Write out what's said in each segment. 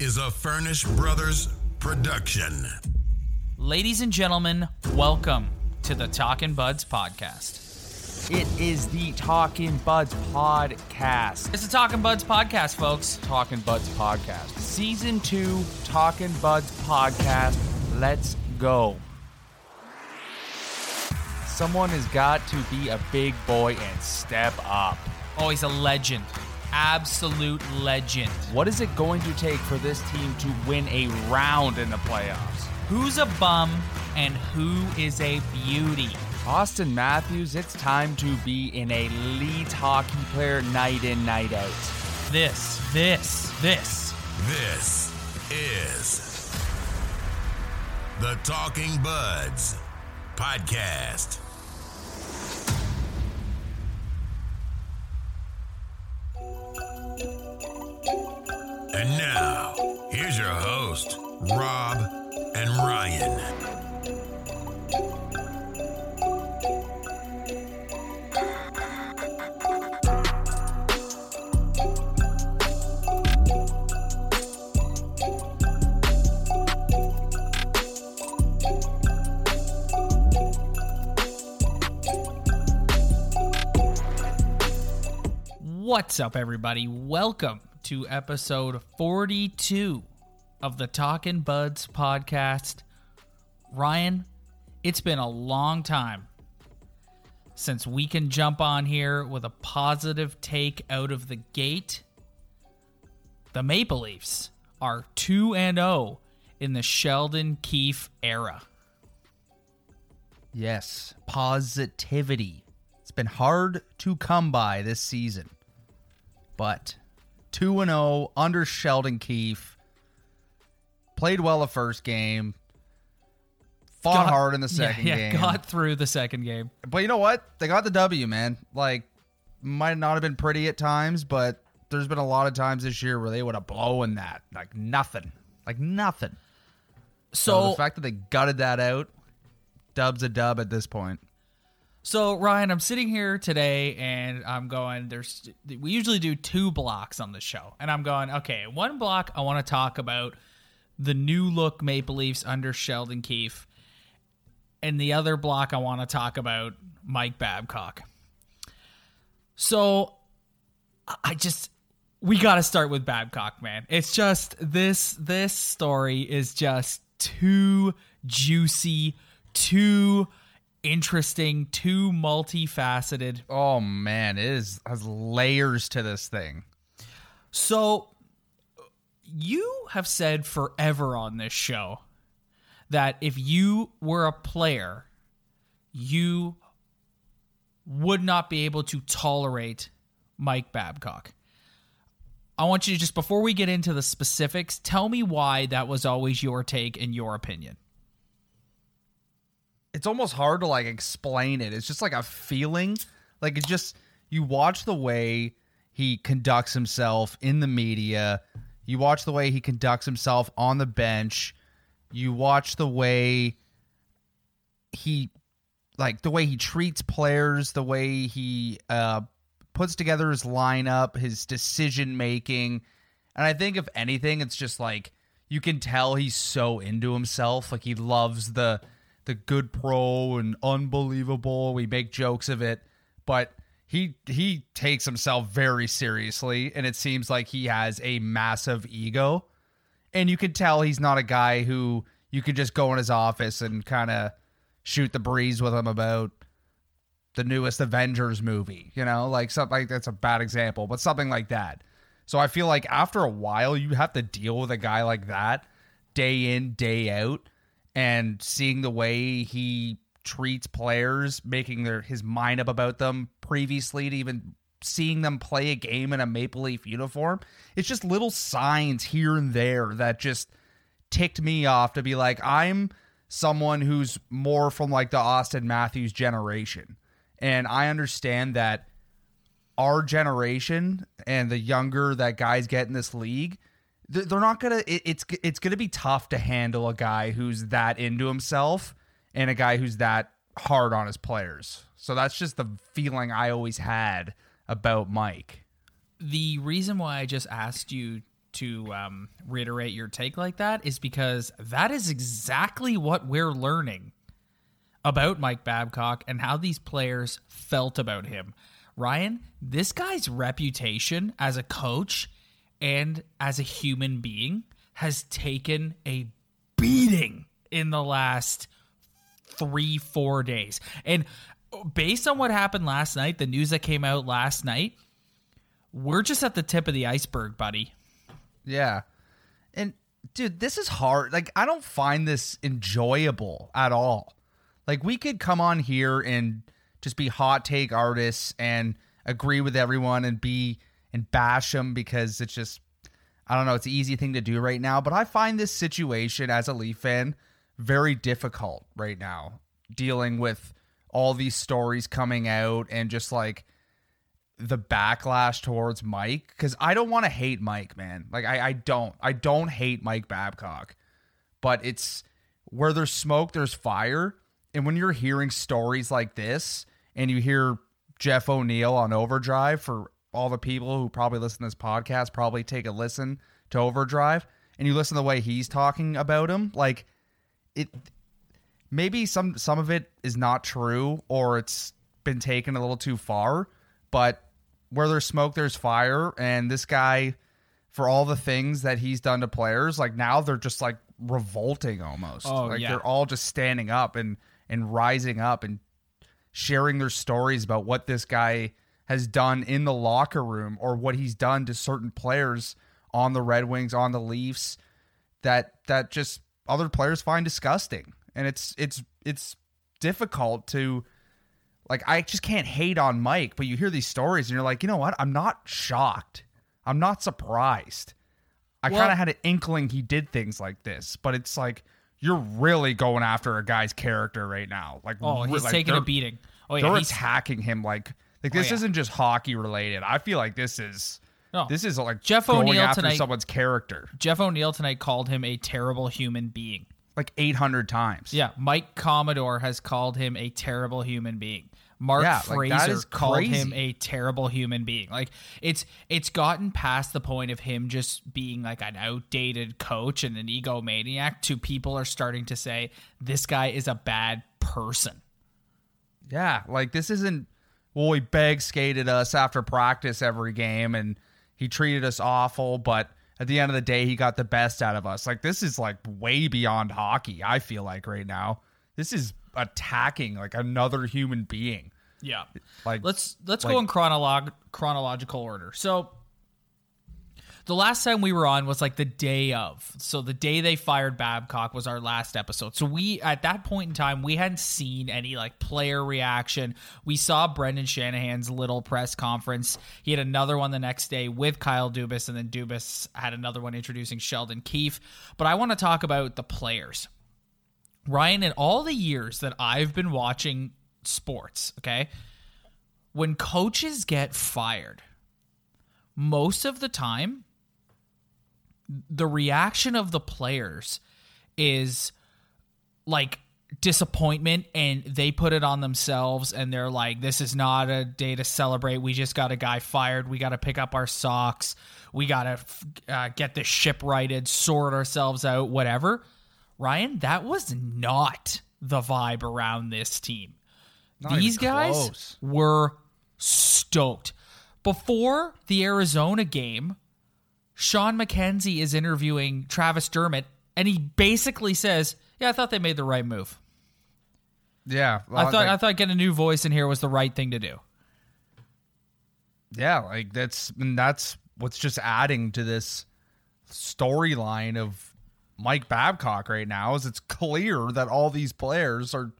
is a Furnish Brothers production. Ladies and gentlemen, welcome to the Talkin' Buds podcast. It is the Talking Buds podcast. It's the Talkin' Buds podcast, folks. Talking Buds podcast. Season 2 Talking Buds podcast. Let's go. Someone has got to be a big boy and step up. Oh, he's a legend. Absolute legend. What is it going to take for this team to win a round in the playoffs? Who's a bum and who is a beauty? Auston Matthews, it's time to be an elite hockey player night in, night out. This, this, this. This is the Talking Buds podcast. And now, here's your host, Rob and Ryan. What's up, everybody? Welcome to episode 42 of the Talkin' Buds podcast. Ryan, it's been a long time since we can jump on here with a positive take out of the gate. The Maple Leafs are 2 and 0 in the Sheldon Keefe era. Yes, positivity. It's been hard to come by this season. But 2 and 0 under Sheldon Keefe. Played well the first game. Fought Got- hard in the Yeah, second yeah, game. got through the second game. But you know what? They got the W, man. Like, might not have been pretty at times, but there's been a lot of times this year where they would have blown that. Like nothing. Like nothing. So, So, the fact that they gutted that out, dub's a dub at this point. So Ryan, I'm sitting here today and I'm going. There's we usually do two blocks on the show, and I'm going. Okay, one block I want to talk about the new look Maple Leafs under Sheldon Keefe, and the other block I want to talk about Mike Babcock. So I- just we got to start with Babcock, man. It's just this this story is just too juicy, too interesting, too multifaceted. Oh man, it is has layers to this thing. So you have said forever on this show that if you were a player, you would not be able to tolerate Mike Babcock. I want you to just before we get into the specifics, tell me why that was always your take and your opinion. It's almost hard to like explain it. It's just like a feeling. Like it just you watch the way he conducts himself in the media. You watch the way he conducts himself on the bench. You watch the way he like the way he treats players, the way he uh puts together his lineup, his decision making. And I think if anything, it's just like you can tell he's so into himself. Like he loves the the good pro and unbelievable. We make jokes of it, but he he takes himself very seriously, and it seems like he has a massive ego. And you can tell he's not a guy who you could just go in his office and kind of shoot the breeze with him about the newest Avengers movie, you know, like something like that's a bad example, but something like that. So I feel like after a while, you have to deal with a guy like that day in, day out, and seeing the way he treats players, making their his mind up about them previously to even seeing them play a game in a Maple Leaf uniform. It's just little signs here and there that just ticked me off to be like, I'm someone who's more from like the Auston Matthews generation. And I understand that our generation and the younger that guys get in this league, they're not gonna. It, it's it's gonna be tough to handle a guy who's that into himself and a guy who's that hard on his players. So that's just the feeling I always had about Mike. the reason why I just asked you to um, reiterate your take like that is because that is exactly what we're learning about Mike Babcock and how these players felt about him. Ryan, this guy's reputation as a coach and as a human being has taken a beating in the last three, four days. And based on what happened last night, the news that came out last night, we're just at the tip of the iceberg, buddy. Yeah. And dude, this is hard. Like I don't find this enjoyable at all. Like we could come on here and just be hot take artists and agree with everyone and be and bash him because it's just I don't know, it's an easy thing to do right now, but I find this situation as a Leaf fan very difficult right now dealing with all these stories coming out and just like the backlash towards Mike because I don't want to hate Mike, man. Like I, I don't, I don't hate Mike Babcock, but it's where there's smoke, there's fire, and when you're hearing stories like this, and you hear Jeff O'Neill on Overdrive for all the people who probably listen to this podcast, probably take a listen to Overdrive, and you listen to the way he's talking about him, like it. Maybe some some of it is not true, or it's been taken a little too far, but where there's smoke, there's fire. And this guy, for all the things that he's done to players, like now they're just like revolting almost. Oh, like yeah. they're all just standing up and and rising up and sharing their stories about what this guy has done in the locker room or what he's done to certain players on the Red Wings, on the Leafs that that just other players find disgusting. And it's it's it's difficult to like I just can't hate on Mike, but you hear these stories and you're like, you know what? I'm not shocked. I'm not surprised. I Well- kind of had an inkling he did things like this, but it's like you're really going after a guy's character right now. Like, Oh, he's like, taking a beating. Oh yeah, They're attacking him like like oh, this yeah. isn't just hockey related. I feel like this is No. this is like Jeff O'Neill after tonight- someone's character Jeff O'Neill tonight called him a terrible human being. like 800 times. Yeah, Mike Commodore has called him a terrible human being. Mark Yeah, like, Fraser is called crazy. him a terrible human being. Like it's it's gotten past the point of him just being like an outdated coach and an egomaniac to people are starting to say this guy is a bad person. Yeah, like this isn't. Well, he bag skated us after practice every game, and he treated us awful. But at the end of the day, he got the best out of us. Like this is like way beyond hockey. I feel like right now, this is attacking like another human being. Yeah. Like Let's let's like- go in chronolog- chronological order. So the last time we were on was like the day of. So the day they fired Babcock was our last episode. So we at that point in time we hadn't seen any like player reaction. We saw Brendan Shanahan's little press conference. He had another one the next day with Kyle Dubas and then Dubas had another one introducing Sheldon Keefe. But I want to talk about the players. Ryan, in all the years that I've been watching sports, okay, when coaches get fired, most of the time, the reaction of the players is like disappointment and they put it on themselves and they're like this is not a day to celebrate. We just got a guy fired. We got to pick up our socks. We got to uh, get this ship righted sort ourselves out whatever. Ryan that was not the vibe around this team. Not these guys close. were stoked. Before the arizona game Shawn McKenzie is interviewing Travis Dermott, and he basically says, "Yeah, I thought they made the right move. yeah, I thought like- I thought getting a new voice in here was the right thing to do." yeah, like that's and that's what's just adding to this storyline of Mike Babcock right now is it's clear that all these players are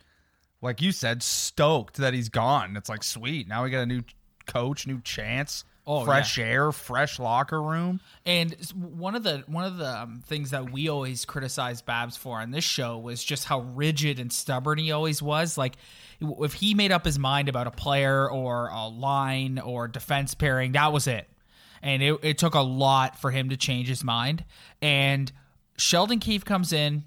like you said stoked that he's gone. It's like sweet. Now we got a new coach, new chance, Oh, fresh air, fresh locker room. And one of the one of the um, things that we always criticized Babs for on this show was just how rigid and stubborn he always was. Like if he made up his mind about a player or a line or defense pairing, that was it. And it, it took a lot for him to change his mind. And Sheldon Keefe comes in,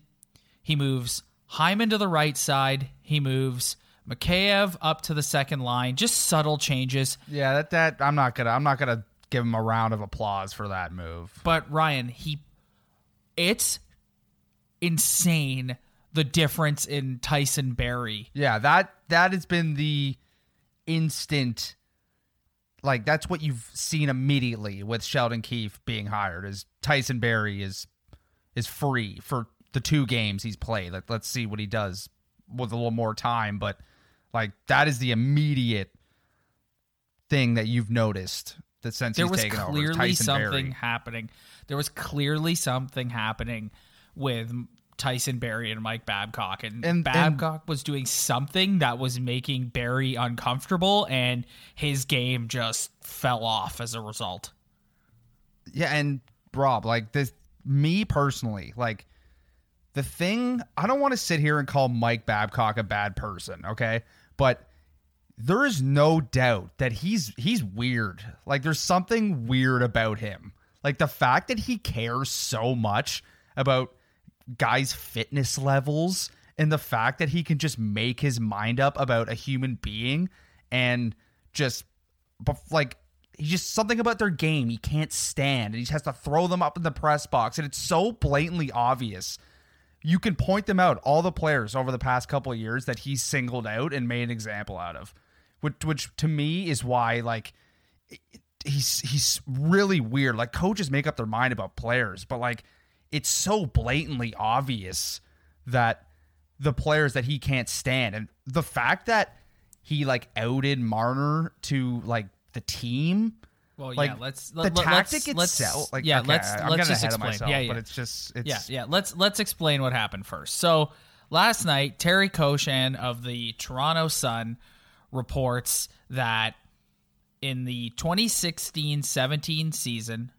he moves Hyman to the right side, he moves Mikheyev up to the second line, just subtle changes. Yeah, that that I'm not gonna I'm not gonna give him a round of applause for that move. But Ryan, he it's insane the difference in Tyson Barrie. Yeah, that that has been the instant like that's what you've seen immediately with Sheldon Keefe being hired is Tyson Barrie is is free for the two games he's played. Like let's see what he does with a little more time, but like that is the immediate thing that you've noticed that since there he's was taken over. is clearly something Barrie. happening. There was clearly something happening with Tyson Barrie and Mike Babcock, and, And- and- Babcock was doing something that was making Barrie uncomfortable, and his game just fell off as a result. Yeah, and Rob, like this, me personally, like the thing, I don't want to sit here and call Mike Babcock a bad person, okay? But there is no doubt that he's he's weird. Like there's something weird about him. Like the fact that he cares so much about guys' fitness levels and the fact that he can just make his mind up about a human being and just like he's just something about their game he can't stand and he has to throw them up in the press box and it's so blatantly obvious you can point them out all the players over the past couple of years that he's singled out and made an example out of which which to me is why like he's he's really weird. Like coaches make up their mind about players but like it's so blatantly obvious that the players that he can't stand. And the fact that he like outed Marner to like the team Well, like yeah, let's the let, tactic let's, let's- itself like yeah, okay, let's I'm let's just ahead explain. of myself yeah, yeah. but it's just it's yeah, yeah. Let's let's explain what happened first. So last night, Terry Koshan of the Toronto Sun reports that in the 2016-17 season,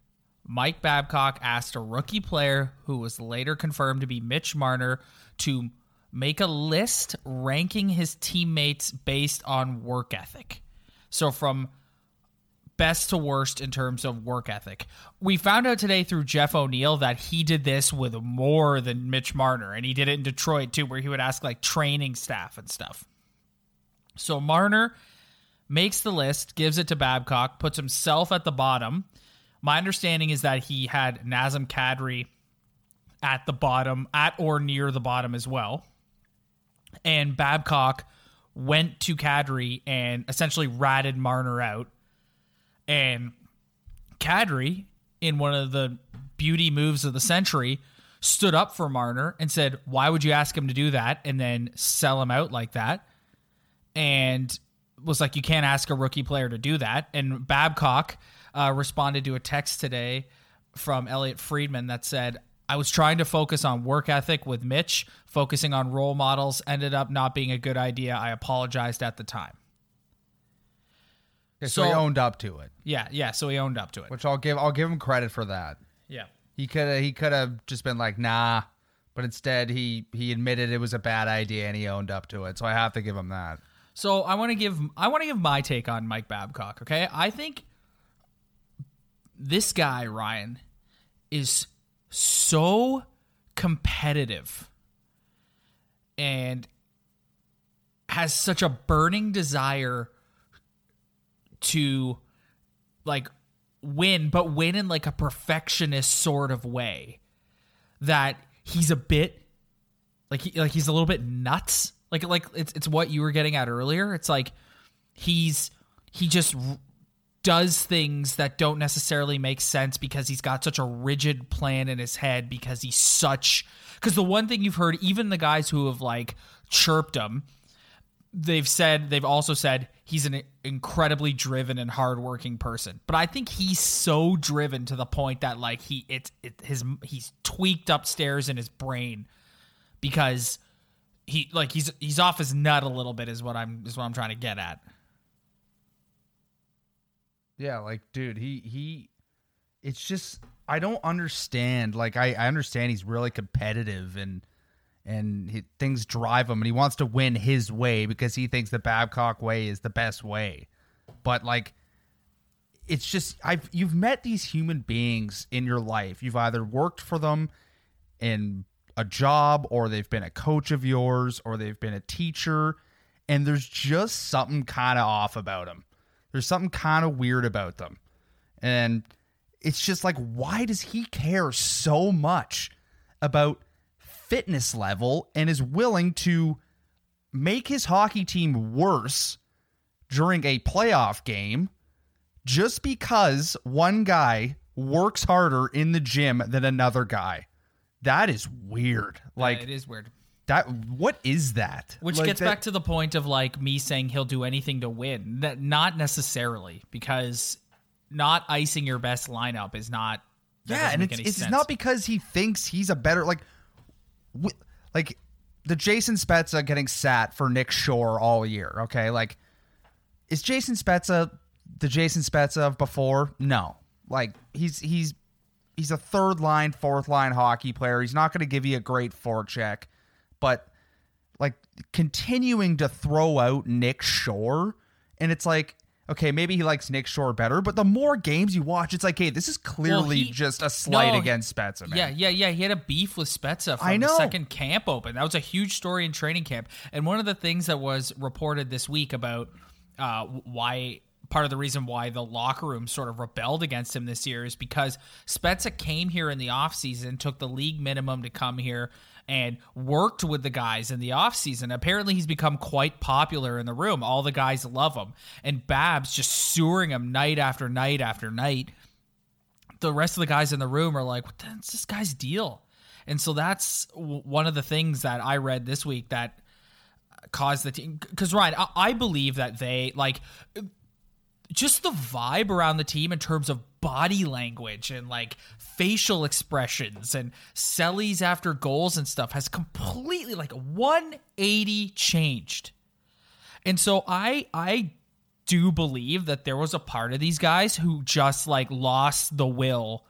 Mike Babcock asked a rookie player who was later confirmed to be Mitch Marner to make a list ranking his teammates based on work ethic. So from best to worst in terms of work ethic. We found out today through Jeff O'Neill that he did this with more than Mitch Marner, and he did it in Detroit too, where he would ask like training staff and stuff. So Marner makes the list, gives it to Babcock, puts himself at the bottom. My understanding is that he had Nazem Kadri at the bottom, at or near the bottom as well. And Babcock went to Kadri and essentially ratted Marner out. And Kadri, in one of the beauty moves of the century, stood up for Marner and said, Why would you ask him to do that? And then sell him out like that. And was like, You can't ask a rookie player to do that. And Babcock uh, responded to a text today from Elliotte Friedman that said, I was trying to focus on work ethic with Mitch. Focusing on role models ended up not being a good idea. I apologized at the time. Okay, so, he owned up to it Yeah, yeah. So he owned up to it. which I'll give I'll give him credit for that Yeah. He could have he could have just been like, nah, but instead he he admitted it was a bad idea and he owned up to it. So I have to give him that. So I want to give I want to give my take on Mike Babcock. Okay, I think this guy Ryan is so competitive and has such a burning desire to like win, but win in like a perfectionist sort of way that he's a bit like he, like he's a little bit nuts. Like like it's it's what you were getting at earlier. It's like he's he just r- does things that don't necessarily make sense because he's got such a rigid plan in his head because he's such because the one thing you've heard even the guys who have like chirped him they've said they've also said he's an incredibly driven and hardworking person but i think he's so driven to the point that like he it's it, his he's tweaked upstairs in his brain because he like he's he's off his nut a little bit is what i'm is what i'm trying to get at Yeah, like dude, he he it's just I don't understand. Like I I understand he's really competitive and and he, things drive him and he wants to win his way because he thinks the Babcock way is the best way. But like it's just I've you've met these human beings in your life. You've either worked for them in a job or they've been a coach of yours or they've been a teacher and there's just something kind of off about them. There's something kind of weird about them. And it's just like, why does he care so much about fitness level and is willing to make his hockey team worse during a playoff game just because one guy works harder in the gym than another guy? That is weird. Like it is weird. that what is that? Which Like, gets that- back to the point of like me saying he'll do anything to win. That not necessarily because not icing your best lineup is not. that yeah, and make it's any it's sense. not because he thinks he's a better like, wi- like the Jason Spezza getting sat for Nick Shore all year. Okay, like is Jason Spezza the Jason Spezza of before? No, like he's he's he's a third line, fourth line hockey player. He's not going to give you a great forecheck, but like continuing to throw out Nick Shore, and it's like. Okay, maybe he likes Nick Shore better, but the more games you watch, it's like, hey, this is clearly he- just a slight No, against Spezza, man. Yeah, yeah, yeah. He had a beef with Spezza from I the second camp open. That was a huge story in training camp. And one of the things that was reported this week about uh, why part of the reason why the locker room sort of rebelled against him this year is because Spezza came here in the offseason, took the league minimum to come here and worked with the guys in the offseason. Apparently he's become quite popular in the room. All the guys love him. And Babs just sewering him night after night after night the rest of the guys in the room are like, "What's this guy's deal?" And so that's one of the things that I read this week that caused the team. Because Ryan, I, I believe that they like just the vibe around the team in terms of body language and like facial expressions and sellies after goals and stuff has completely like 180 changed. And so I I do believe that there was a part of these guys who just like lost the will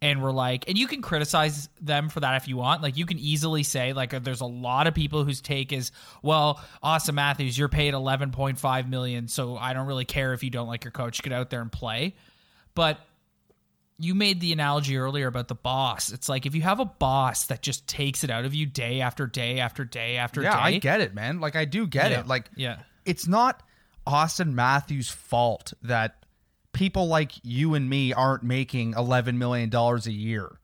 and were like and you can criticize them for that if you want. Like you can easily say like there's a lot of people whose take is well Auston Matthews you're paid 11.5 million so I don't really care if you don't like your coach. Get out there and play but you made the analogy earlier about the boss it's like if you have a boss that just takes it out of you day after day after day after Yeah, day I get it, man. Like I do get Yeah. it. Like Yeah. it's not Auston Matthews' fault that people like you and me aren't making eleven million dollars a year.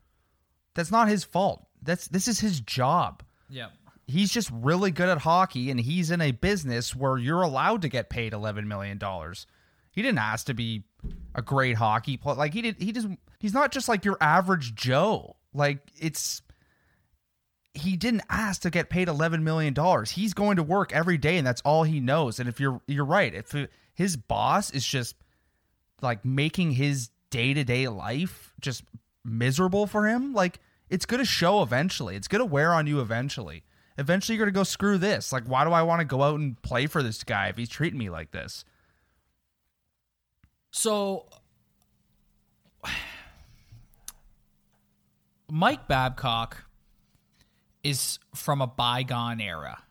That's not his fault. That's this is his job. yeah He's just really good at hockey and he's in a business where you're allowed to get paid eleven million dollars. He didn't ask to be a great hockey player. Like he did he just he's not just like your average Joe. Like it's he didn't ask to get paid 11 million dollars. He's going to work every day and that's all he knows. And if you're you're right, if his boss is just like making his day-to-day life just miserable for him, like it's going to show eventually. It's going to wear on you eventually. Eventually you're going to go screw this. Like why do I want to go out and play for this guy if he's treating me like this? So Mike Babcock is from a bygone era.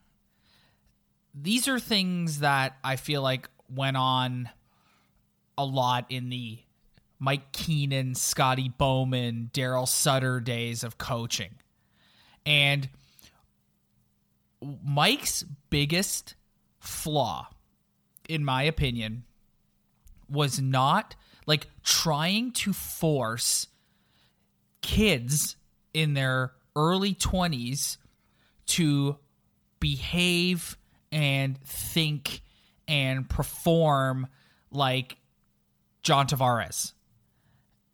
These are things that I feel like went on a lot in the Mike Keenan, Scotty Bowman, Darryl Sutter days of coaching. And Mike's biggest flaw, in my opinion, was not like trying to force kids in their early 20s to behave and think and perform like John Tavares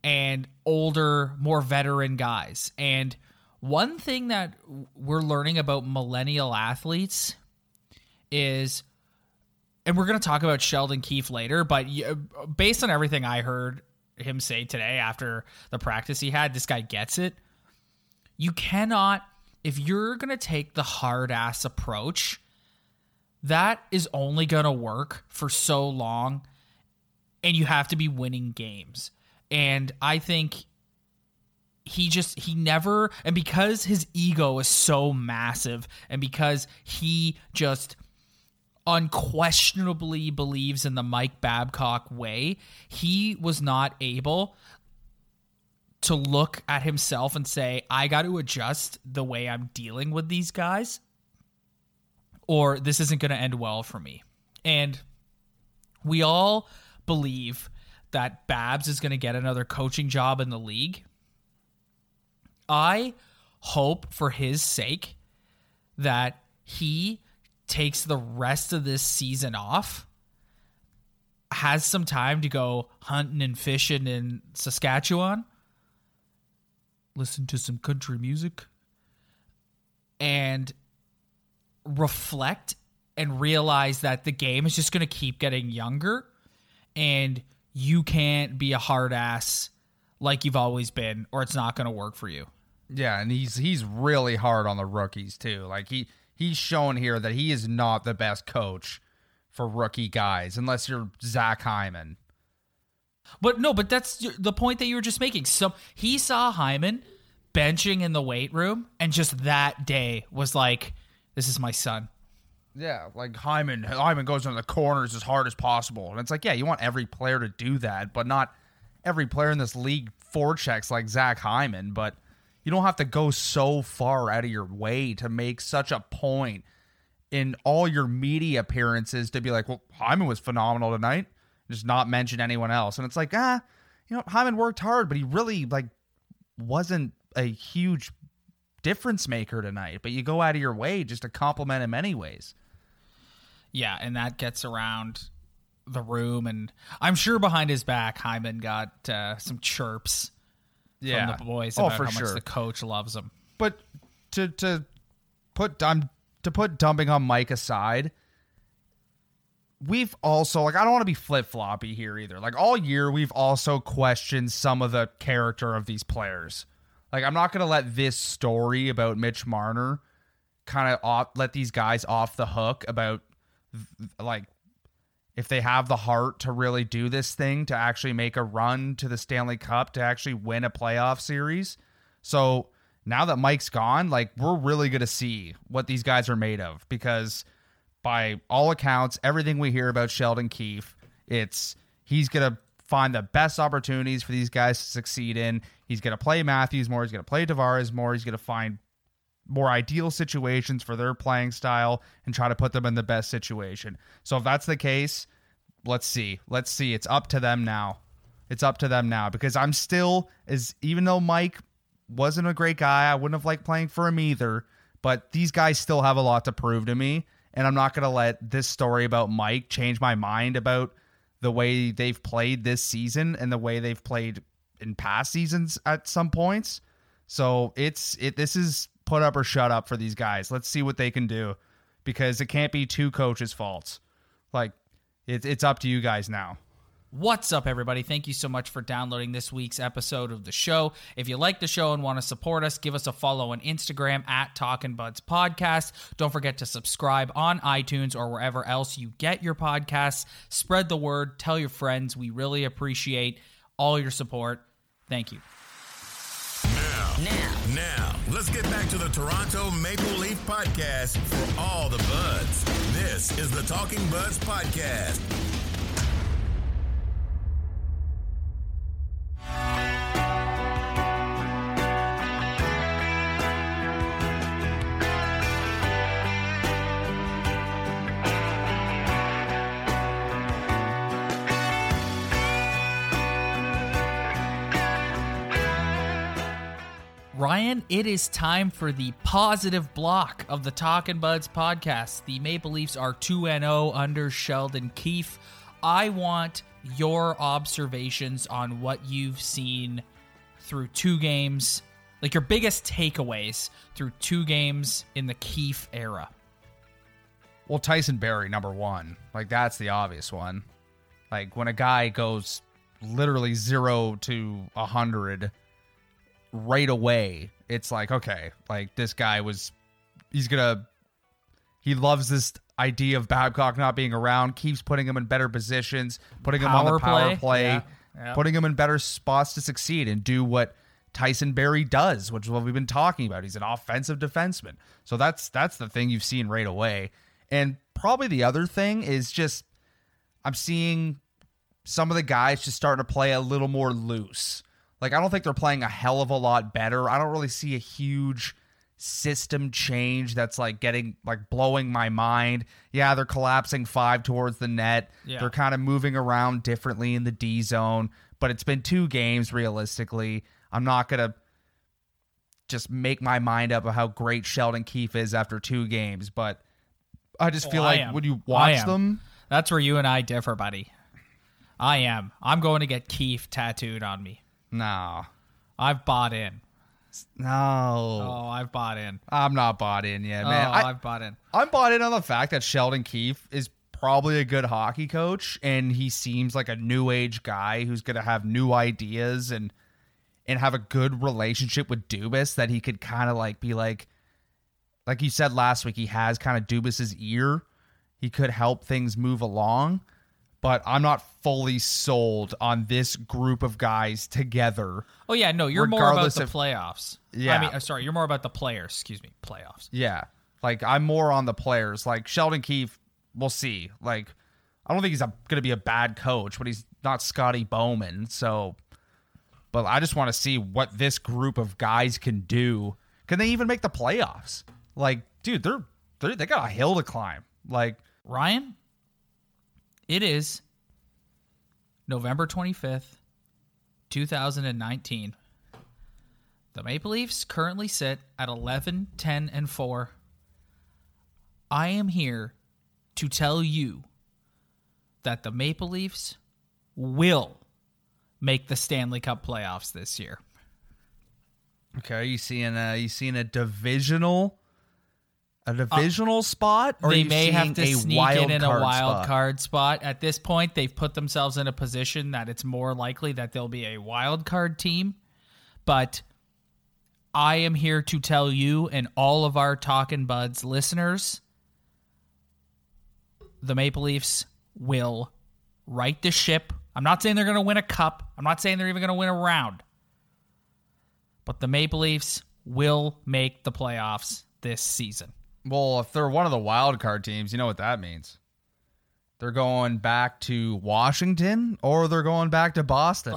and older, more veteran guys. And one thing that we're learning about millennial athletes is and we're going to talk about Sheldon Keefe later, but y- uh, based on everything I heard him say today after the practice he had, this guy gets it. You cannot, if you're going to take the hard ass approach, that is only going to work for so long, and you have to be winning games. And I think he just he never and because his ego is so massive and because he just unquestionably believes in the Mike Babcock way, he was not able to look at himself and say, I got to adjust the way I'm dealing with these guys, or this isn't going to end well for me. And we all believe that Babs is going to get another coaching job in the league. I hope for his sake that he takes the rest of this season off, has some time to go hunting and fishing in Saskatchewan, listen to some country music, and reflect and realize that the game is just going to keep getting younger and you can't be a hard ass like you've always been or it's not going to work for you. Yeah, and he's he's really hard on the rookies too. Like he he's shown here that he is not the best coach for rookie guys unless you're Zach Hyman. But no, but that's the point that you were just making. So he saw Hyman benching in the weight room and just that day was like this is my son. Yeah, like Hyman Hyman goes into the corners as hard as possible. And it's like, yeah, you want every player to do that, but not every player in this league forechecks like Zach Hyman, but you don't have to go so far out of your way to make such a point in all your media appearances to be like, well, Hyman was phenomenal tonight. Just not mention anyone else. And it's like, ah, you know, Hyman worked hard, but he really like wasn't a huge difference maker tonight. But you go out of your way just to compliment him anyways. Yeah, and that gets around the room, and I'm sure behind his back, Hyman got uh, some chirps yeah. from the boys Oh, for how sure. much the coach loves him. But to to put um, to put dumping on Mike aside, we've also like I don't want to be flip floppy here either. Like all year, we've also questioned some of the character of these players. Like I'm not gonna let this story about Mitch Marner kind of off let these guys off the hook about like if they have the heart to really do this thing to actually make a run to the Stanley Cup to actually win a playoff series. So now that Mike's gone, like we're really going to see what these guys are made of because by all accounts, everything we hear about Sheldon Keefe, it's he's going to find the best opportunities for these guys to succeed in. He's going to play Matthews more, he's going to play Tavares more, he's going to find more ideal situations for their playing style and try to put them in the best situation. So if that's the case, let's see. Let's see. It's up to them now. It's up to them now because I'm still as even though Mike wasn't a great guy, I wouldn't have liked playing for him either, but these guys still have a lot to prove to me and I'm not going to let this story about Mike change my mind about the way they've played this season and the way they've played in past seasons at some points. So it's it this is put up or shut up for these guys. Let's see what they can do because it can't be two coaches' faults. Like it, it's up to you guys now. What's up, everybody? Thank you so much for downloading this week's episode of the show. If you like the show and want to support us, give us a follow on Instagram at Talkin' Buds Podcast. Don't forget to subscribe on iTunes or wherever else you get your podcasts. Spread the word, tell your friends. We really appreciate all your support. Thank you. Now, now, let's get back to the Toronto Maple Leaf podcast for all the buds. This is the Talking Buds podcast. Ryan, it is time for the positive block of the Talking Buds podcast. The Maple Leafs are 2 0 under Sheldon Keefe. I want your observations on what you've seen through two games, like your biggest takeaways through two games in the Keefe era. Well, Tyson Barrie, number one. Like, that's the obvious one. Like, when a guy goes literally zero to a 100 right away, it's like, okay, like, this guy was, he's gonna, he loves this idea of Babcock not being around, keeps putting him in better positions, putting him on the Power power play. play, Yeah, yeah. putting him in better spots to succeed and do what Tyson Barrie does, which is what we've been talking about. He's an offensive defenseman. So that's that's the thing you've seen right away. And probably the other thing is just I'm seeing some of the guys just starting to play a little more loose. Like I don't think they're playing a hell of a lot better. I don't really see a huge system change that's like getting like blowing my mind. Yeah, they're collapsing five towards the net. Yeah. They're kind of moving around differently in the D zone, but it's been two games realistically. I'm not going to just make my mind up of how great Sheldon Keefe is after two games, but I just feel Oh, I like am. when you watch them, That's where you and I differ, buddy. I am. I'm going to get Keefe tattooed on me. No. I've bought in. No. Oh, I've bought in. I'm not bought in yet, man. oh, I, I've bought in. I'm bought in on the fact that Sheldon Keefe is probably a good hockey coach, and he seems like a new age guy who's going to have new ideas and and have a good relationship with Dubas. That he could kind of like be like, like you said last week, he has kind of Dubas's ear. He could help things move along, but I'm not fully sold on this group of guys together. Oh yeah, no, you're more about the of- playoffs. Yeah. I mean, uh, sorry, you're more about the players. Excuse me, playoffs. Yeah. Like I'm more on the players. Like Sheldon Keefe, we'll see. Like I don't think he's going to be a bad coach, but he's not Scotty Bowman. So but I just want to see what this group of guys can do. Can they even make the playoffs? Like, dude, they're, they're they got a hill to climb. Like, Ryan, it is November 25th, 2019. The Maple Leafs currently sit at 11, 10, and 4. I am here to tell you that the Maple Leafs will make the Stanley Cup playoffs this year. okay, you seeing a you seeing a divisional a divisional spot or Uh, they may have to a sneak wild in in a wild spot? card spot. At this point, they've put themselves in a position that it's more likely that they'll be a wild card team. But I am here to tell you and all of our Talking Buds listeners the Maple Leafs will right the ship. I'm not saying they're going to win a cup. I'm not saying they're even going to win a round. But the Maple Leafs will make the playoffs this season. Well, if they're one of the wild card teams, you know what that means. They're going back to Washington or they're going back to Boston.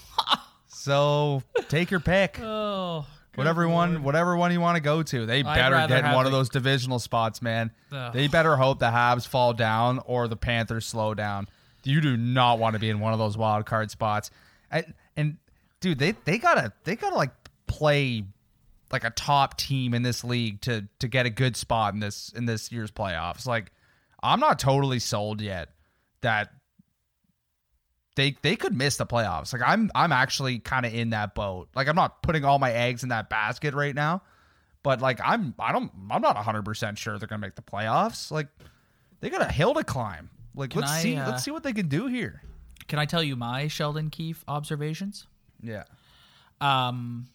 so take your pick. Oh, Whatever one, whatever one you want to go to. They I'd better get one of those divisional spots, man. Ugh. They better hope the Habs fall down or the Panthers slow down. You do not want to be in one of those wild card spots. I, and dude, they they gotta they gotta like play like a top team in this league to to get a good spot in this in this year's playoffs. Like, I'm not totally sold yet that they they could miss the playoffs. Like I'm I'm actually kind of in that boat. Like I'm not putting all my eggs in that basket right now, but like I'm I don't I'm not 100% sure they're going to make the playoffs. Like they got a hill to climb. Like Can let's I, see uh, let's see what they can do here. Can I tell you my Sheldon Keefe observations? Yeah. Um,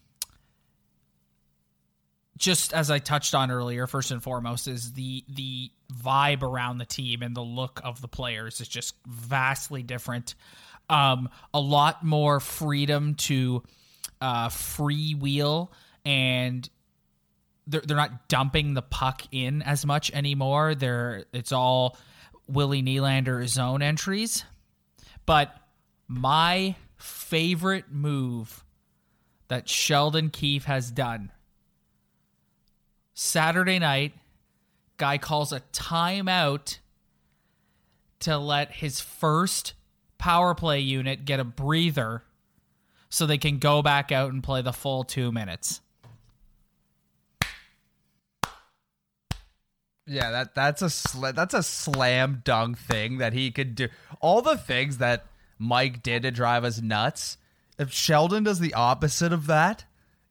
just as I touched on earlier, first and foremost is the the vibe around the team and the look of the players is just vastly different. Um, a lot more freedom to uh, freewheel and they're they're not dumping the puck in as much anymore. They're it's all Willie Nylander zone entries. But my favorite move that Sheldon Keefe has done Saturday night, guy calls a timeout to let his first power play unit get a breather so they can go back out and play the full two minutes. Yeah, that that's a sl- that's a slam dunk thing that he could do. All the things that Mike did to drive us nuts. If Sheldon does the opposite of that,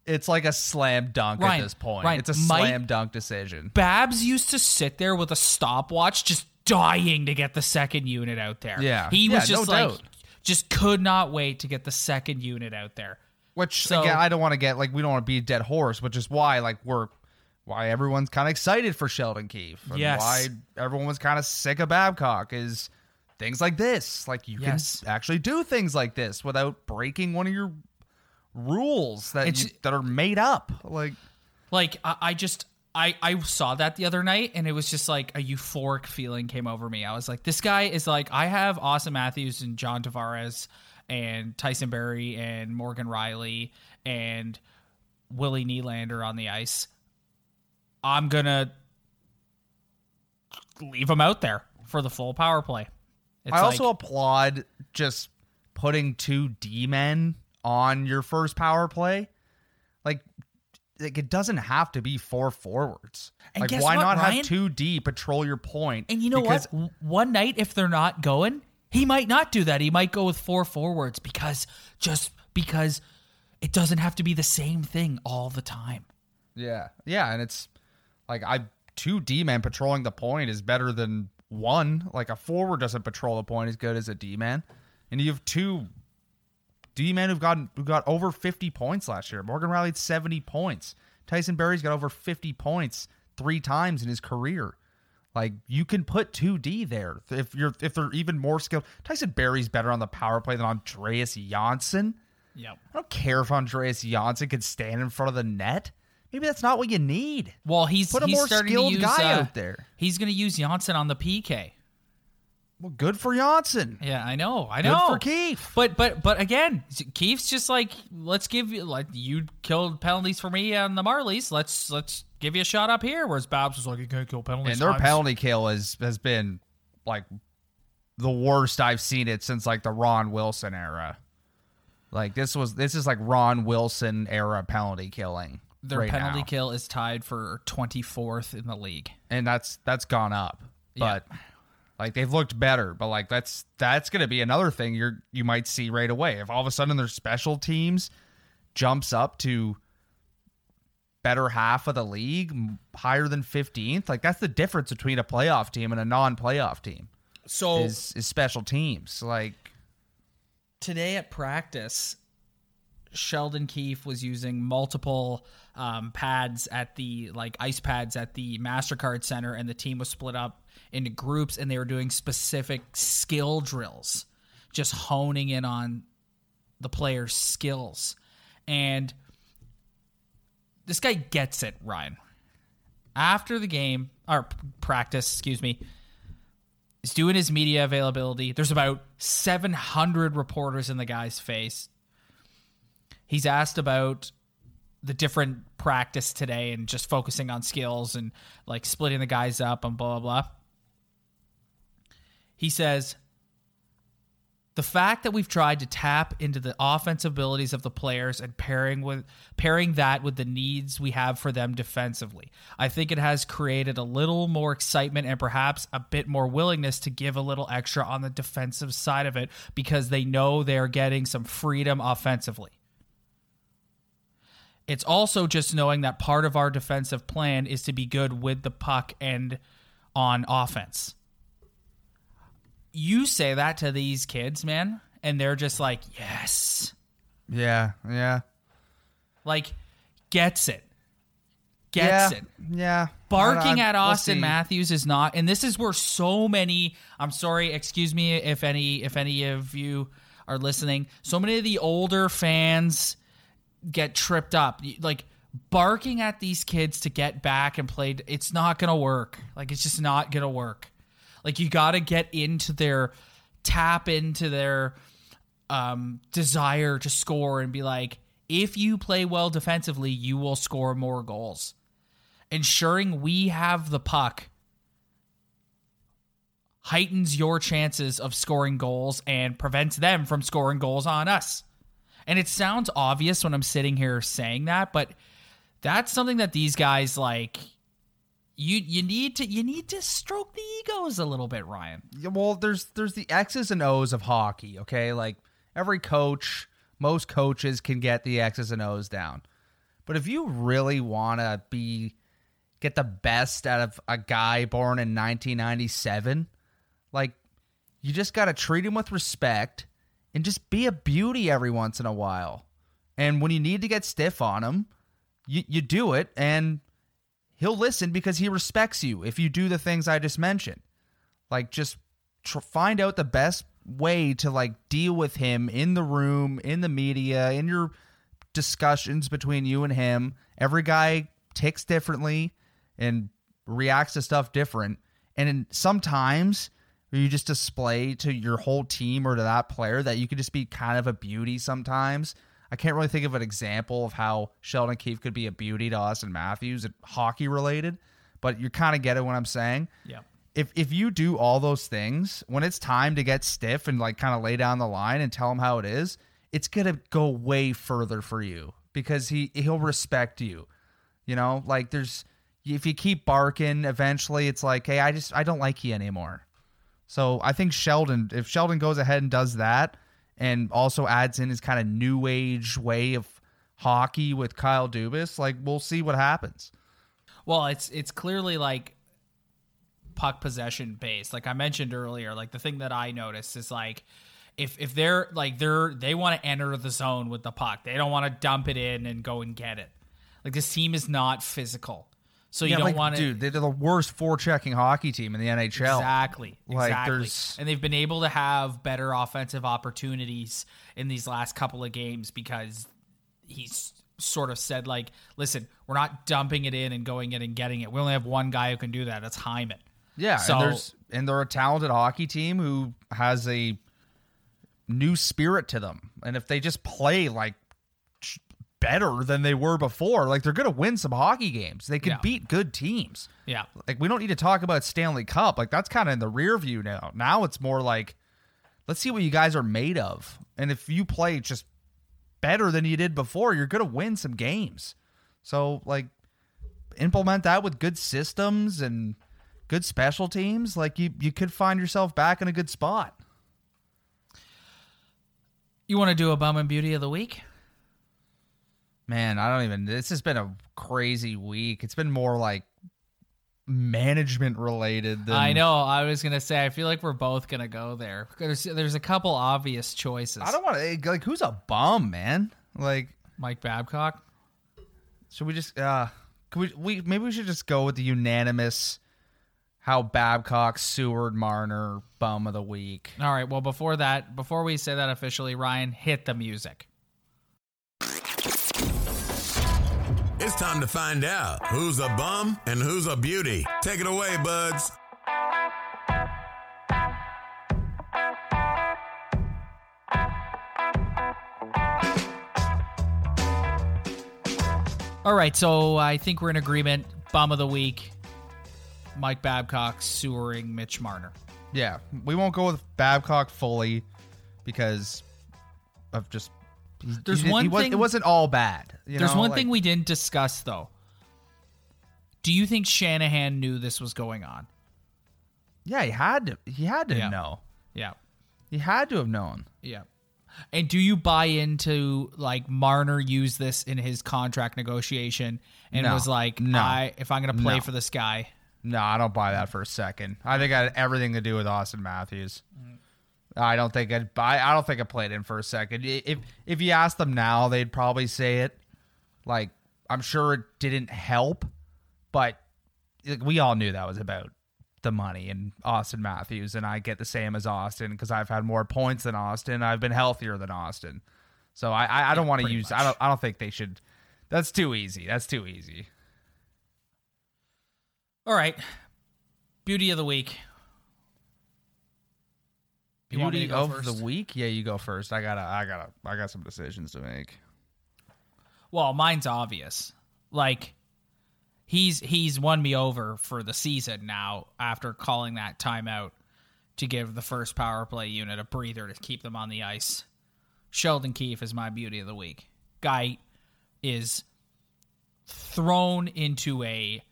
it's like a slam dunk Ryan, at this point. Ryan, it's a Mike- slam dunk decision. Babs used to sit there with a stopwatch, just dying to get the second unit out there. Yeah. he was Yeah, just no like, doubt. just could not wait to get the second unit out there. Which So- again, I don't want to get like we don't want to be a dead horse, which is why like we're why everyone's kind of excited for Sheldon Keefe. And Yes. Why everyone was kind of sick of Babcock is things like this. Like you Yes. can actually do things like this without breaking one of your rules that you, that are made up. Like Like I, I just I I saw that the other night and it was just like a euphoric feeling came over me. I was like, this guy is like I have Auston Matthews and John Tavares and Tyson Barrie and Morgan Rielly and Willie Nylander on the ice. I'm gonna leave him out there for the full power play. It's I also like- applaud just putting two D men on your first power play. Like, like it doesn't have to be four forwards. And like, why what, not Ryan? have two D patrol your point? And you know Because- what? One night, if they're not going, he might not do that. He might go with four forwards because just because it doesn't have to be the same thing all the time. Yeah, yeah, and it's like I two D men patrolling the point is better than one. Like a forward doesn't patrol the point as good as a D man, and you have two D men who've got who got over fifty points last year. Morgan Rielly had seventy points. Tyson Barrie's got over fifty points three times in his career. Like you can put two D there if you're if they're even more skilled. Tyson Barrie's better on the power play than Andreas Johnsson. Yep. I don't care if Andreas Johnsson could stand in front of the net. Maybe that's not what you need. Well, he's Put a he's more skilled use, guy uh, out there. He's going to use Johnsson on the PK. Well, good for Johnsson. Yeah, I know. I know. Good for Keefe. But but but again, Keefe's just like let's give you like you killed penalties for me on the Marlies. Let's let's give you a shot up here. Whereas Babs was like, you can't kill penalties. And their I'm- penalty kill has has been like the worst I've seen it since like the Ron Wilson era. Like this was this is like Ron Wilson era penalty killing. Their right penalty now. kill is tied for twenty fourth in the league. and that's that's gone up. Yeah. Like they've looked better, but like that's that's gonna be another thing you're you might see right away. If all of a sudden their special teams jumps up to better half of the league, higher than fifteenth, like that's the difference between a playoff team and a non-playoff team. So Is is special teams like today at practice, Sheldon Keefe was using multiple um, pads at the like ice pads at the Mastercard Center, and the team was split up into groups, and they were doing specific skill drills, just honing in on the players' skills, and this guy gets it, Ryan. After the game or practice, excuse me, He's doing his media availability. There's about 700 reporters in the guy's face. He's asked about the different practice today and just focusing on skills and like splitting the guys up and blah, blah, blah. He says, the fact that we've tried to tap into the offensive abilities of the players and pairing with pairing that with the needs we have for them defensively i think it has created a little more excitement and perhaps a bit more willingness to give a little extra on the defensive side of it because they know they're getting some freedom offensively. It's also just knowing that part of our defensive plan is to be good with the puck and on offense you say that to these kids, man, and they're just like, yes. yeah, yeah. Like, gets it. Gets yeah, it. Yeah. Barking I- uh, at we'll Auston. Matthews is not, and this is where so many. I'm sorry, excuse me if any if any of you are listening. So many of the older fans get tripped up. Like barking at these kids to get back and play. It's not gonna work. Like it's just not gonna work. Like you got to get into their tap into their um, desire to score and be like, if you play well defensively, you will score more goals. Ensuring we have the puck heightens your chances of scoring goals and prevents them from scoring goals on us. And it sounds obvious when I'm sitting here saying that, but that's something that these guys like you you need to you need to stroke the egos a little bit, Ryan. Yeah, well there's there's the x's and o's of hockey okay? Like every coach most coaches can get the x's and o's down. But if you really want to be get the best out of a guy born in 1997 like you just got to treat him with respect and just be a beauty every once in a while. And when you need to get stiff on him you, you do it and he'll listen because he respects you if you do the things i just mentioned. Like just tr- find out the best way to like deal with him in the room in the media in your discussions between you and him. Every guy ticks differently and reacts to stuff different. And in, sometimes you just display to your whole team or to that player that you can just be kind of a beauty sometimes I can't really think of an example of how Sheldon Keefe could be a beauty to Auston Matthews and hockey related, but you kind of get it what I'm saying. Yeah. If if you do all those things, when it's time to get stiff and like kind of lay down the line and tell him how it is, it's gonna go way further for you because he he'll respect you. You know, like there's if you keep barking, eventually it's like, hey, I just I don't like you anymore. So I think Sheldon, if Sheldon goes ahead and does that, and also adds in his kind of new age way of hockey with Kyle Dubas, like we'll see what happens. Well, it's it's clearly like puck possession based. Like I mentioned earlier, like the thing that I noticed is like if if they're like they're they want to enter the zone with the puck. They don't want to dump it in and go and get it. Like this team is not physical. So you Yeah, don't like, want to dude. They're the worst forechecking hockey team in the NHL. Exactly. Like, Exactly. there's- And they've been able to have better offensive opportunities in these last couple of games because he's sort of said like, listen, we're not dumping it in and going in and getting it. We only have one guy who can do that. That's Hyman. Yeah, So- and there's and they're a talented hockey team who has a new spirit to them, and if they just play like better than they were before, like they're gonna win some hockey games. They can Yeah. beat good teams. Yeah. Like we don't need to talk about Stanley Cup. Like that's kind of in the rear view now. Now it's more like let's see what you guys are made of. And if you play just better than you did before, you're going to win some games. So like implement that with good systems and good special teams, like you you could find yourself back in a good spot. You want to do a bum and beauty of the week? Man, I don't even this has been a crazy week. It's been more like management related than I know. I was gonna say. I feel like we're both gonna go there. There's there's a couple obvious choices. I don't want to like who's a bum, man? Like Mike Babcock. Should we just uh could we we maybe we should just go with the unanimous how Babcock, Seward, Marner, bum of the week. All right. Well, before that, before we say that officially, Ryan, hit the music. It's time to find out who's a bum and who's a beauty. Take it away, buds. All right, so I think we're in agreement. Bum of the week, Mike Babcock sewering Mitch Marner. Yeah, we won't go with Babcock fully because of just he- There's he, one he was, thing- it wasn't all bad. you There's know, one like- thing we didn't discuss though. Do you think Shanahan knew this was going on? Yeah, he had to he had to Yeah. know. Yeah. He had to have known. Yeah. And do you buy into like Marner used this in his contract negotiation and No. was like, No. I if I'm gonna play No. for this guy, No, I don't buy that for a second. I think it had everything to do with Auston Matthews. Mm. I don't think I'd buy. I don't think I played in for a second. If if you asked them now, they'd probably say it. Like I'm sure it didn't help, but like, we all knew that was about the money and Auston Matthews, and I get the same as Auston because I've had more points than Auston. I've been healthier than Auston, so I I, I don't want to use. much. I don't I don't think they should. That's too easy. That's too easy. All right. Beauty of the week. You want me to Beauty of first? the week? Yeah, you go first. I gotta, I gotta, I got some decisions to make. Well, mine's obvious. Like he's he's won me over for the season now after calling that timeout to give the first power play unit a breather to keep them on the ice. Sheldon Keefe is my beauty of the week. Guy is thrown into a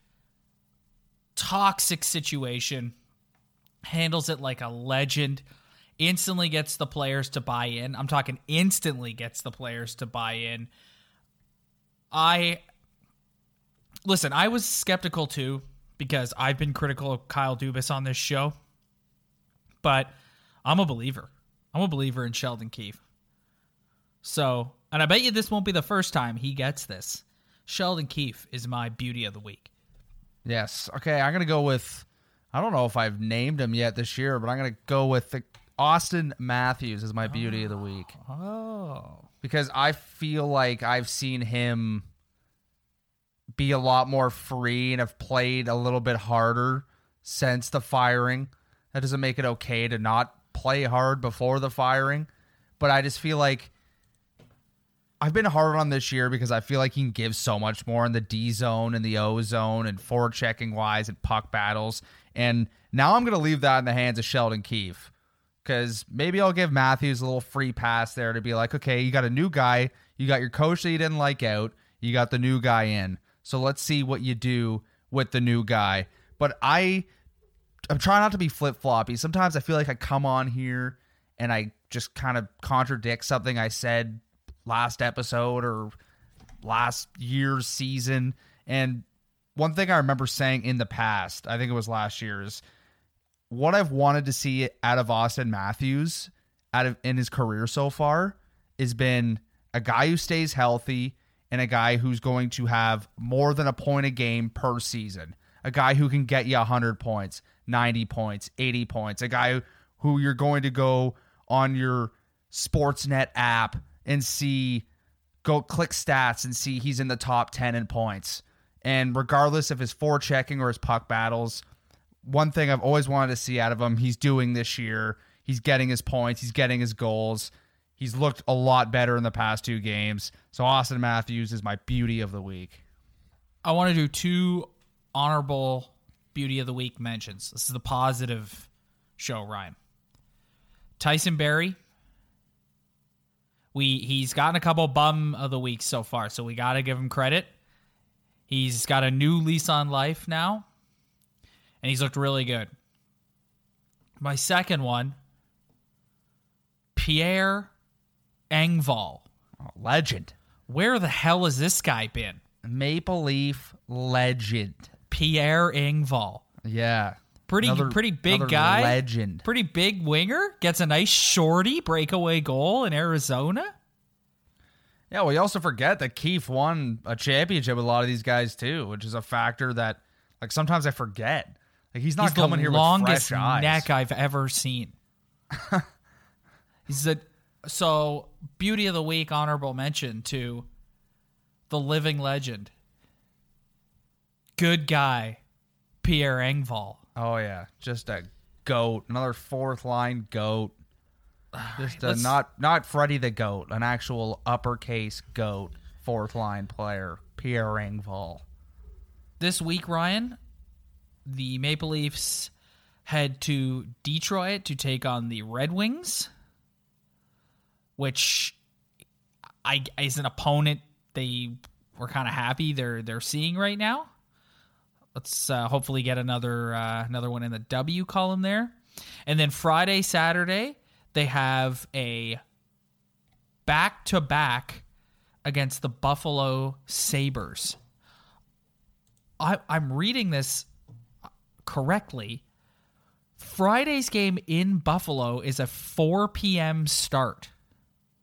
toxic situation, handles it like a legend, instantly gets the players to buy in. I'm talking instantly gets the players to buy in. I listen, I was skeptical too because I've been critical of Kyle Dubas on this show. But I'm a believer. I'm a believer in Sheldon Keefe. So, and I bet you this won't be the first time he gets this. Sheldon Keefe is my beauty of the week. Yes. Okay, I'm gonna go with. I don't know if I've named him yet this year, but I'm gonna go with the Auston Matthews is my beauty of the oh. week Oh. because I feel like I've seen him be a lot more free and have played a little bit harder since the firing. That doesn't make it okay to not play hard before the firing, but I just feel like I've been hard on this year because I feel like he can give so much more in the D zone and the O zone and forward checking wise and puck battles. And now I'm going to leave that in the hands of Sheldon Keefe because maybe I'll give Matthews a little free pass there to be like, okay, you got a new guy, you got your coach that you didn't like out, you got the new guy in. So let's see what you do with the new guy. But I, I'm trying not to be flip floppy. Sometimes I feel like I come on here and I just kind of contradict something I said last episode or last year's season. And one thing I remember saying in the past, I think it was last year's, what I've wanted to see out of Auston Matthews out of in his career so far has been a guy who stays healthy and a guy who's going to have more than a point a game per season. A guy who can get you 100 points, 90 points, 80 points. A guy who you're going to go on your Sportsnet app and see go click stats and see he's in the top 10 in points. And regardless of his forechecking or his puck battles, one thing I've always wanted to see out of him, he's doing this year. He's getting his points, he's getting his goals. He's looked a lot better in the past two games. So Auston Matthews is my beauty of the week. I want to do two honorable beauty of the week mentions. This is the positive show, Ryan. Tyson Barrie. We he's gotten a couple bum of the week so far, so we got to give him credit. He's got a new lease on life now, and he's looked really good. My second one, Pierre Engvall. Oh, legend. Where the hell has this guy been? Maple Leaf legend. Pierre Engvall. Yeah. Pretty Another- pretty big guy. Legend. Pretty big winger. Gets a nice shorty breakaway goal in Arizona. Yeah, well, you also forget that Keefe won a championship with a lot of these guys too, which is a factor that, like, sometimes I forget. Like, he's not He's coming the here longest with fresh eyes. neck I've ever seen. He's a so beauty of the week honorable mention to the living legend. Good guy, Pierre Engvall. Oh yeah, just a goat, another fourth line goat. Just a, not not Freddie the goat, an actual uppercase goat, fourth line player, Pierre Engvall. this week, Ryan, the Maple Leafs head to Detroit to take on the Red Wings, which I is an opponent they were kind of happy they're they're seeing right now. Let's uh, hopefully get another uh, another one in the W column there, and then Friday, Saturday they have a back to back against the Buffalo Sabres. I, I'm reading this correctly. Friday's game in Buffalo is a 4 p.m. start.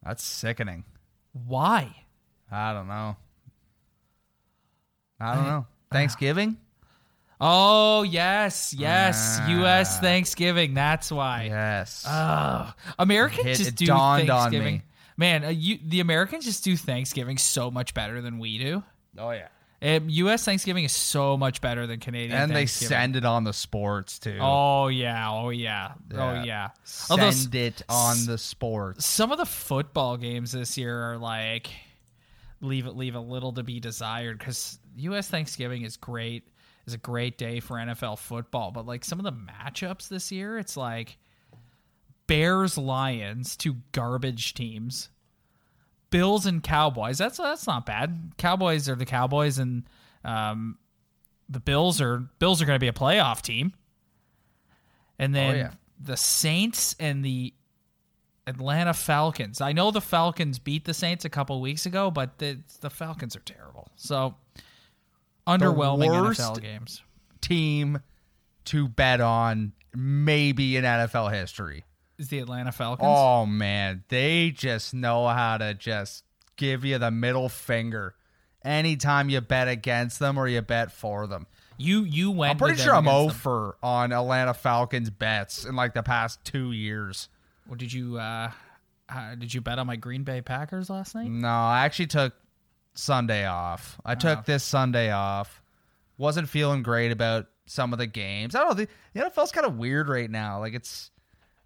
That's sickening. Why? I don't know. I don't know. Thanksgiving? Oh, yes, yes. Ah. U.S. Thanksgiving. That's why. Yes. Oh, Americans It- just it do Thanksgiving. Man, uh, you, the Americans just do Thanksgiving so much better than we do. oh yeah. Um, U.S. Thanksgiving is so much better than Canadian And they send it on the sports too. Oh yeah, oh yeah, oh Yeah. yeah. Although Send it on the sports. some of the football games this year are like leave it leave a little to be desired because U.S. Thanksgiving is great is a great day for NFL football, but like some of the matchups this year, it's like Bears Lions, two garbage teams. Bills and Cowboys. That's that's not bad. Cowboys are the Cowboys, and um, the Bills are Bills are going to be a playoff team. And then Oh, yeah. the Saints and the Atlanta Falcons. I know the Falcons beat the Saints a couple weeks ago, but the the Falcons are terrible. So underwhelming NFL games. Team to bet on maybe in NFL history. Is the Atlanta Falcons? Oh man, they just know how to just give you the middle finger anytime you bet against them or you bet for them. you you went. I'm pretty sure I'm over on Atlanta Falcons bets in like the past two years. Well, did you uh, uh, did you bet on my Green Bay Packers last night? No, I actually took Sunday off. I took this Sunday off. Wasn't feeling great about some of the games. I don't know. The, the NFL's kind of weird right now. Like it's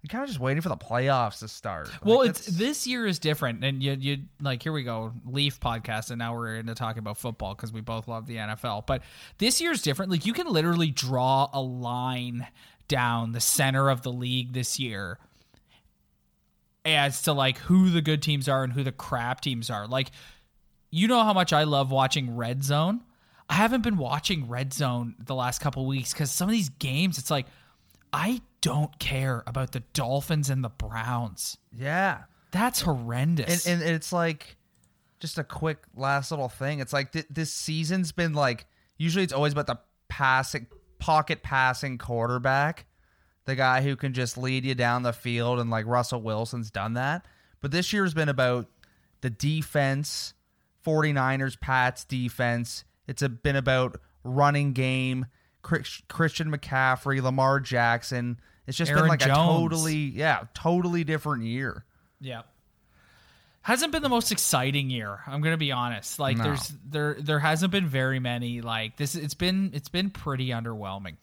you're kind of just waiting for the playoffs to start. Well, Like, it's this year is different, and you you like here we go Leaf podcast, and now we're into talking about football because we both love the NFL. But this year's different. Like you can literally draw a line down the center of the league this year as to like who the good teams are and who the crap teams are. Like you know how much I love watching Red Zone. I haven't been watching Red Zone the last couple weeks because some of these games, it's like I don't care about the Dolphins and the Browns. yeah. That's horrendous. and, and it's like just a quick last little thing. It's like th- this season's been like usually it's always about the passing pocket passing quarterback, the guy who can just lead you down the field, and like Russell Wilson's done that. But this year's been about the defense, 49ers Pats defense. It's a, been about running game, Christian McCaffrey, Lamar Jackson. It's just Aaron been like Jones. a totally, yeah, totally different year. yeah. Hasn't been the most exciting year. I'm gonna be honest. Like No. there's there there hasn't been very many like this. It's been it's been pretty underwhelming.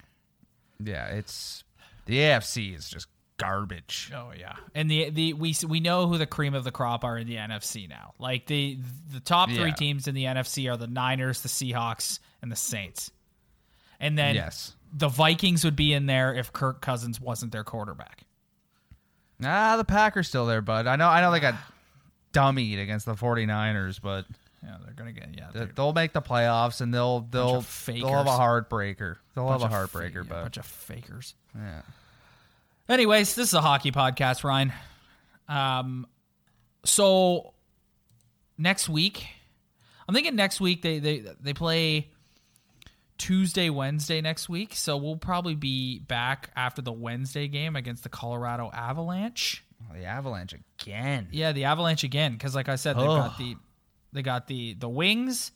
Yeah, it's the AFC is just garbage. Oh yeah, and the the we we know who the cream of the crop are in the NFC now. Like the the top three Yeah. teams in the NFC are the Niners, the Seahawks, and the Saints. And then Yes. the Vikings would be in there if Kirk Cousins wasn't their quarterback. Ah, the Packers still there, bud. I know I know they got dummied against the 49ers, but Yeah, they're gonna get yeah. they'll make the playoffs and they'll they'll they'll have a heartbreaker. They'll have a bunch fa- heartbreaker, yeah, but bunch of fakers. yeah. Anyways, this is a hockey podcast, Ryan. Um, so next week, I'm thinking next week they they they play Tuesday, Wednesday next week. So we'll probably be back after the Wednesday game against the Colorado Avalanche. Oh, the Avalanche again. Yeah, the Avalanche again, because like I said, they've got the they got the the Wings,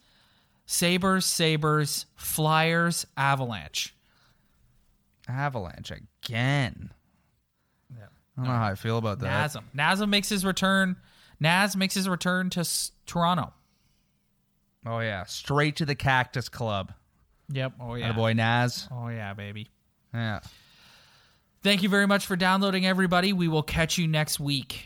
Sabres, Sabres, Flyers, Avalanche. Avalanche again. Yeah. I don't know how I feel about that. Nazem. Nazem makes his return. Naz makes his return to S- Toronto. Oh yeah, straight to the Cactus Club. Yep. Oh Yeah. boy Naz. Oh yeah, baby. Yeah. Thank you very much for downloading, everybody. We will catch you next week.